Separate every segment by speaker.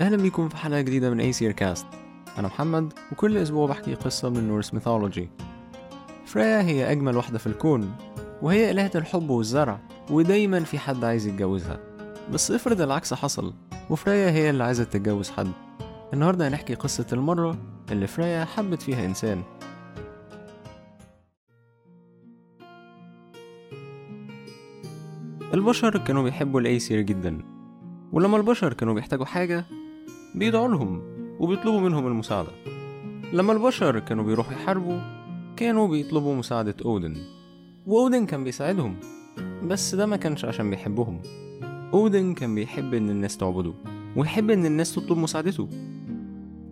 Speaker 1: أهلا بيكم في حلقة جديدة من أيسير cast أنا محمد وكل أسبوع بحكي قصة من Norse mythology فريا هي أجمل واحدة في الكون وهي إلهة الحب والزرع ودايما في حد عايز يتجوزها. بس افرض العكس حصل وفريا هي اللي عايزة تتجوز حد. النهاردة هنحكي قصة المرة اللي فريا حبت فيها إنسان. البشر كانوا بيحبوا الأيسير جدا ولما البشر كانوا بيحتاجوا حاجة بيدعوا لهم وبيطلبوا منهم المساعدة. لما البشر كانوا بيروحوا يحاربوا كانوا بيطلبوا مساعدة أودن وأودن كان بيساعدهم بس ده ما كانش عشان بيحبهم. أودن كان بيحب إن الناس تعبده ويحب إن الناس تطلب مساعدته.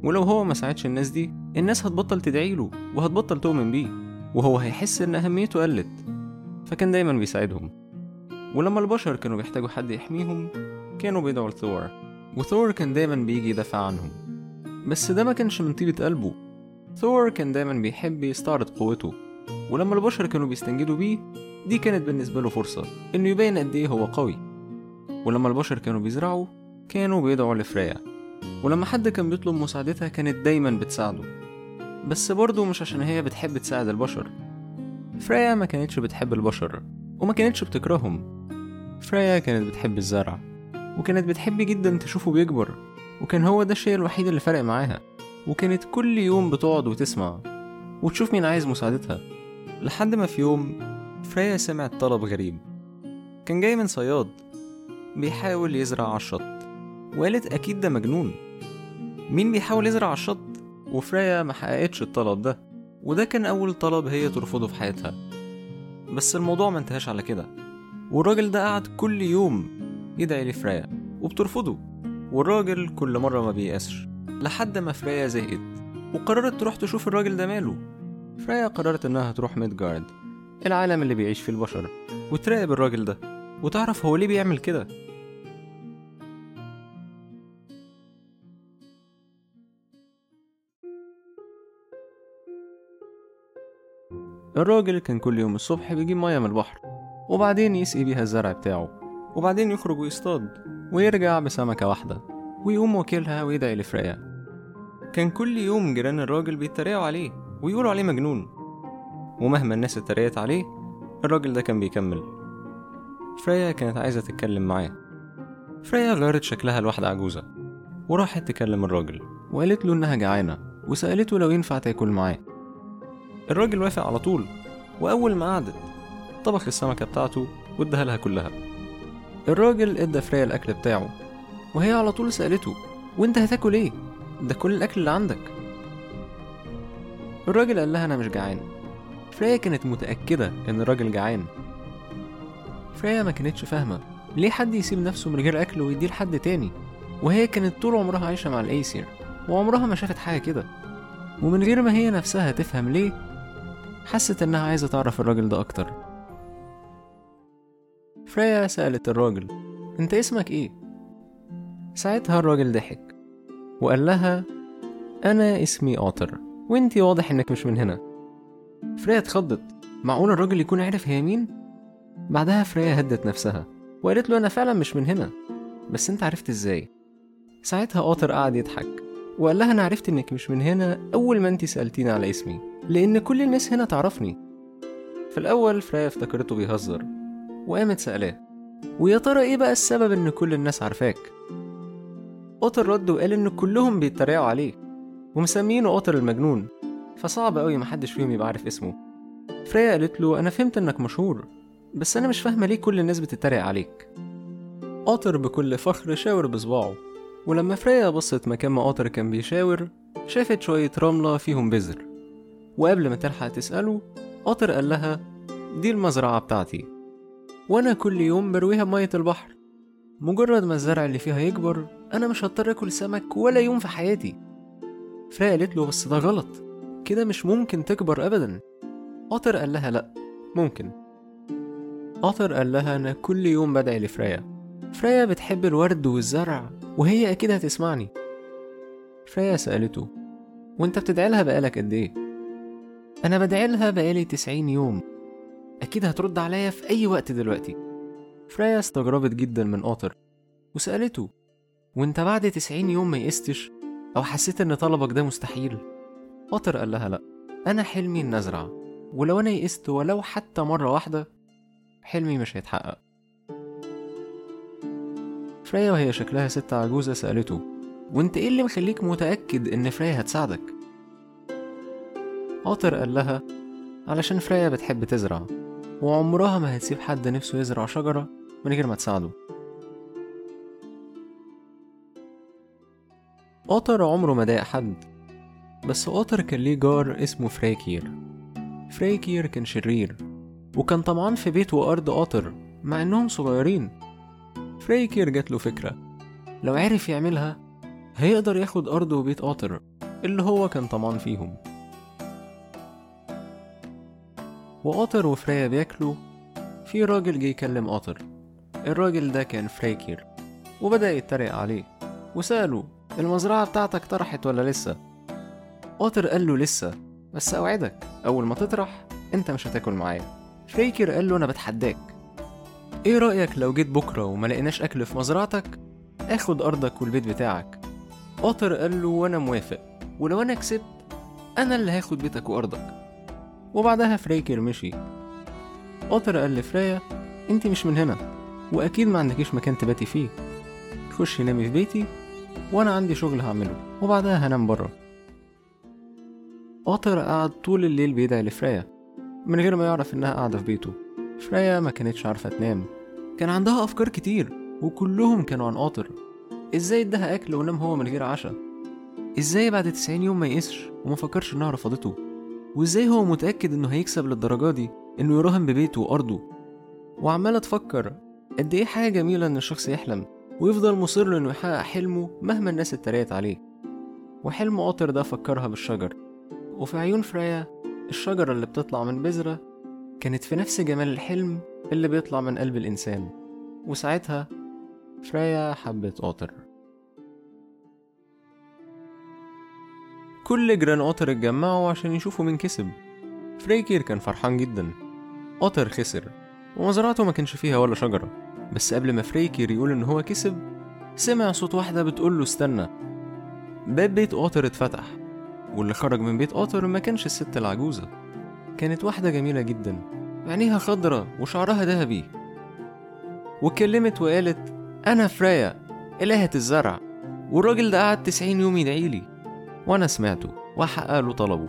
Speaker 1: ولو هو ما ساعدش الناس دي الناس هتبطل تدعيله وهتبطل تؤمن بيه وهو هيحس إن أهميته قلت. فكان دايما بيساعدهم. ولما البشر كانوا بيحتاجوا حد يحميهم كانوا بيدعوا لثور وثور كان دايما بيجي يدافع عنهم. بس ده ما كانش من طيبة قلبه. ثور كان دايما بيحب يستعرض قوته. ولما البشر كانوا بيستنجدوا بيه دي كانت بالنسبة له فرصة إنه يبين قد إيه هو قوي. ولما البشر كانوا بيزرعوا كانوا بيدعوا لفريا. ولما حد كان بيطلب مساعدتها كانت دايما بتساعده. بس برضه مش عشان هي بتحب تساعد البشر. فريا ما كانتش بتحب البشر وما كانتش بتكرههم. فريا كانت بتحب الزرع. وكانت بتحب جدا تشوفه بيكبر وكان هو ده الشيء الوحيد اللي فرق معاها. وكانت كل يوم بتقعد وتسمع وتشوف مين عايز مساعدتها. لحد ما في يوم فريا سمعت طلب غريب. كان جاي من صياد بيحاول يزرع على الشط. وقالت أكيد ده مجنون. مين بيحاول يزرع على الشط؟ وفريا ما حققتش الطلب ده. وده كان أول طلب هي ترفضه في حياتها. بس الموضوع ما انتهاش على كده. والراجل ده قعد كل يوم يدعي لفريا وبترفضه. والراجل كل مرة ما بييأسش لحد ما فريا زهقت وقررت تروح تشوف الراجل ده ماله. فريا قررت إنها تروح ميدجارد العالم اللي بيعيش فيه البشر وتراقب الراجل ده وتعرف هو ليه بيعمل كده. الراجل كان كل يوم الصبح بيجيب مية من البحر وبعدين يسقي بيها الزرع بتاعه. وبعدين يخرج ويصطاد. ويرجع بسمكة واحدة. ويقوم واكلها ويدعي لفريا. كان كل يوم جيران الراجل بيتريقوا عليه ويقولوا عليه مجنون. ومهما الناس اتريقت عليه الراجل ده كان بيكمل. فريا كانت عايزة تتكلم معاه. فريا غيرت شكلها لواحدة عجوزة وراحت تكلم الراجل. وقالت له إنها جعانة وسألته لو ينفع تاكل معاه. الراجل وافق على طول وأول ما قعدت طبخ السمكة بتاعته واداها لها كلها. الراجل إدى فريا الأكل بتاعه وهي على طول سألته وأنت هتاكل إيه؟ ده كل الأكل اللي عندك. الراجل قال لها أنا مش جعان. فريا كانت متأكدة إن الراجل جعان. فريا ما كانتش فاهمة ليه حد يسيب نفسه من غير أكل ويديه لحد تاني وهي كانت طول عمرها عايشة مع الأيسير وعمرها ما شافت حاجة كده. ومن غير ما هي نفسها تفهم ليه حست إنها عايزة تعرف الراجل ده أكتر. فريا سألت الراجل أنت اسمك إيه؟ ساعتها الراجل ضحك وقال لها أنا اسمي قاطر وأنتي واضح إنك مش من هنا فريا اتخضت معقول الراجل يكون عارف هي مين؟ بعدها فريا هدت نفسها وقالت له أنا فعلا مش من هنا بس أنت عرفت إزاي؟ ساعتها قاطر قعد يضحك وقال لها أنا عرفت إنك مش من هنا أول ما أنتي سألتيني على اسمي لأن كل الناس هنا تعرفني في الأول فريا افتكرته بيهزر وقامت سألاه ويا ترى إيه بقى السبب إن كل الناس عارفاك؟ قطر رد وقال إن كلهم بيتريقوا عليه ومسمينه قطر المجنون فصعب أوي محدش فيهم يبقى عارف اسمه. فريا قالت له أنا فهمت إنك مشهور بس أنا مش فاهمة ليه كل الناس بتتريق عليك. قاطر بكل فخر شاور بصباعه ولما فريا بصت مكان ما قاطر كان بيشاور شافت شوية رملة فيهم بذر وقبل ما تلحق تسأله قاطر قال لها دي المزرعة بتاعتي. وأنا كل يوم برويها بمية البحر. مجرد ما الزرع اللي فيها يكبر أنا مش هضطر أكل سمك ولا يوم في حياتي. فريا قالت له بس ده غلط. كده مش ممكن تكبر أبدا. قاطر قال لها لأ ممكن. قاطر قال لها أنا كل يوم بدعي لفريا فريا بتحب الورد والزرع وهي أكيد هتسمعني. فريا سألته وأنت بتدعي لها بقالك قد إيه؟ أنا بدعي لها بقالي تسعين يوم. أكيد هترد عليا في أي وقت دلوقتي. فريا استغربت جدا من قاطر وسألته وأنت بعد تسعين يوم ما يئستش أو حسيت إن طلبك ده مستحيل؟ قطر قال لها لأ أنا حلمي إن أزرع ولو أنا يئست ولو حتى مرة واحدة حلمي مش هيتحقق. فريا وهي شكلها ست عجوزة سألته وأنت إيه اللي مخليك متأكد إن فريا هتساعدك؟ قاطر قال لها علشان فريا بتحب تزرع. وعمرها ما هتسيب حد نفسه يزرع شجرة من غير ما تساعده. قاطر عمره ما ضايق حد بس قاطر كان ليه جار اسمه فريكير فريكير كان شرير وكان طمعان في بيت وأرض قاطر مع إنهم صغيرين. فريكير جات له فكرة لو عرف يعملها هيقدر ياخد أرض وبيت قاطر اللي هو كان طمعان فيهم. وقاطر وفريا بياكلوا في راجل جه يكلم قاطر الراجل ده كان فريكير وبدأ يتريق عليه وسأله المزرعة بتاعتك طرحت ولا لسه؟ قاطر قال له لسه بس أوعدك أول ما تطرح أنت مش هتاكل معايا. فريكر قال له أنا بتحداك. إيه رأيك لو جيت بكرة وما لقيناش أكل في مزرعتك؟ آخد أرضك والبيت بتاعك. قاطر قال له وأنا موافق ولو أنا كسبت أنا اللي هاخد بيتك وأرضك. وبعدها فريكر مشي. قاطر قال لفريا أنت مش من هنا وأكيد ما عندكيش مكان تباتي فيه. خشي نامي في بيتي وأنا عندي شغل هعمله وبعدها هنام بره. قاطر قعد طول الليل بيدعي لفريا من غير ما يعرف إنها قاعدة في بيته. فريا ما كانتش عارفة تنام. كان عندها أفكار كتير وكلهم كانوا عن قاطر إزاي إداها أكل ونام هو من غير عشاء؟ إزاي بعد 90 يوم ما يقسش وما فكرش إنها رفضته؟ وإزاي هو متأكد إنه هيكسب للدرجة دي؟ إنه يراهن ببيته وأرضه. وعمالة تفكر قد إيه حاجة جميلة إن الشخص يحلم ويفضل مصر إنه يحقق حلمه مهما الناس اتريقت عليه. وحلم قاطر ده فكرها بالشجر. وفي عيون فريا الشجرة اللي بتطلع من بذرة كانت في نفس جمال الحلم اللي بيطلع من قلب الإنسان. وساعتها فريا حبت قاطر. كل جيران قطر اتجمعوا عشان يشوفوا مين كسب. فريكير كان فرحان جدا. قطر خسر ومزرعته ما كانش فيها ولا شجرة. بس قبل ما فريكير يقول إن هو كسب سمع صوت واحدة بتقول له استنى. باب بيت قطر اتفتح واللي خرج من بيت قطر ما كانش الست العجوزة. كانت واحدة جميلة جدا عينيها خضرة وشعرها ذهبي. واتكلمت وقالت أنا فريا إلهة الزرع. والراجل ده قعد تسعين يوم يدعيلي وأنا سمعته وحقق له طلبه.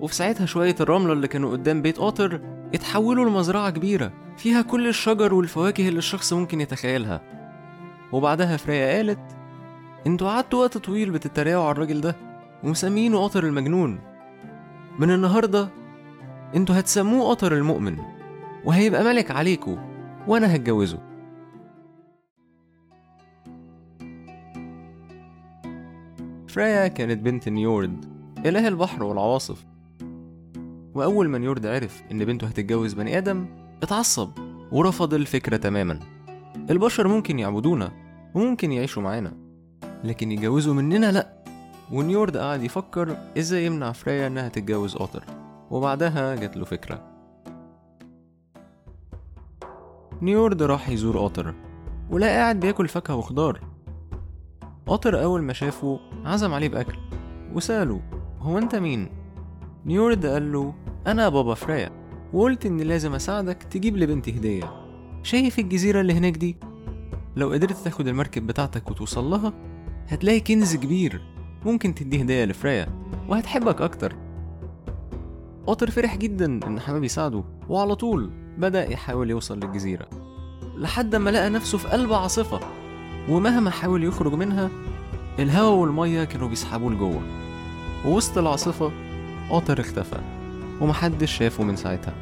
Speaker 1: وفي ساعتها شوية الرملة اللي كانوا قدام بيت قاطر اتحولوا لمزرعة كبيرة فيها كل الشجر والفواكه اللي الشخص ممكن يتخيلها. وبعدها فريا قالت أنتوا قعدتوا وقت طويل بتتريقوا على الراجل ده ومسمينه قطر المجنون. من النهاردة أنتوا هتسموه قطر المؤمن وهيبقى ملك عليكوا وأنا هتجوزه. فريا كانت بنت نيورد إله البحر والعواصف. وأول ما نيورد عرف إن بنته هتتجوز بني آدم اتعصب ورفض الفكرة تماما. البشر ممكن يعبدونا وممكن يعيشوا معانا لكن يتجوزوا مننا لأ. ونيورد قعد يفكر إزاي يمنع فريا إنها تتجوز قطر وبعدها جات له فكرة. نيورد راح يزور قطر ولقى قاعد بياكل فاكهة وخضار. قطر أول ما شافه عزم عليه بأكل وسأله هو أنت مين؟ نيورد قال له أنا بابا فريا وقلت إني لازم أساعدك تجيب لبنتي هدية شايف الجزيرة اللي هناك دي؟ لو قدرت تاخد المركب بتاعتك وتوصل لها هتلاقي كنز كبير ممكن تديه هدية لفريا وهتحبك أكتر قطر فرح جدا إن حمام يساعده وعلى طول بدأ يحاول يوصل للجزيرة لحد ما لقى نفسه في قلب عاصفة ومهما حاول يخرج منها الهواء والمية كانوا بيسحبوه لجوه. ووسط العاصفة قطر اختفى ومحدش شافه من ساعتها.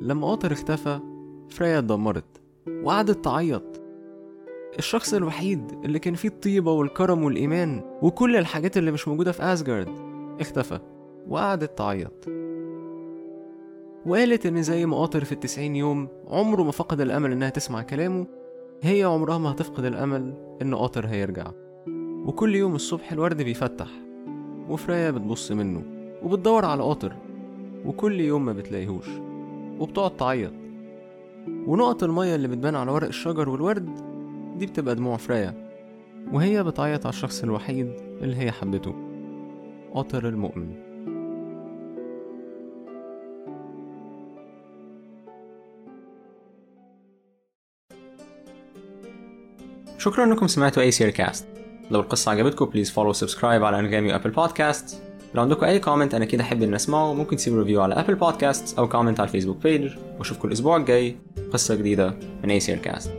Speaker 1: لما قطر اختفى فريا اتدمرت وقعدت تعيط. الشخص الوحيد اللي كان فيه الطيبة والكرم والإيمان وكل الحاجات اللي مش موجودة في أسجارد اختفى وقعدت تعيط. وقالت إن زي ما قاطر في التسعين يوم عمره ما فقد الأمل إنها تسمع كلامه هي عمرها ما هتفقد الأمل إن قاطر هيرجع. وكل يوم الصبح الورد بيفتح وفريا بتبص منه وبتدور على قاطر وكل يوم ما بتلاقيهوش وبتقعد تعيط. ونقط المية اللي بتبان على ورق الشجر والورد دي بتبقى دموع فريا وهي بتعيط على الشخص الوحيد اللي هي حبته قطر المؤمن. شكرا إنكم سمعتوا أيسير cast لو القصة عجبتكم please follow subscribe على انغامي و Apple Podcast لو عندكم أي comment أنا أكيد أحب إن أسمعه. ممكن تسيبوا review على Apple Podcast أو comment على ال Facebook page وأشوفكم الأسبوع الجاي. قصة جديدة من أي سير كاست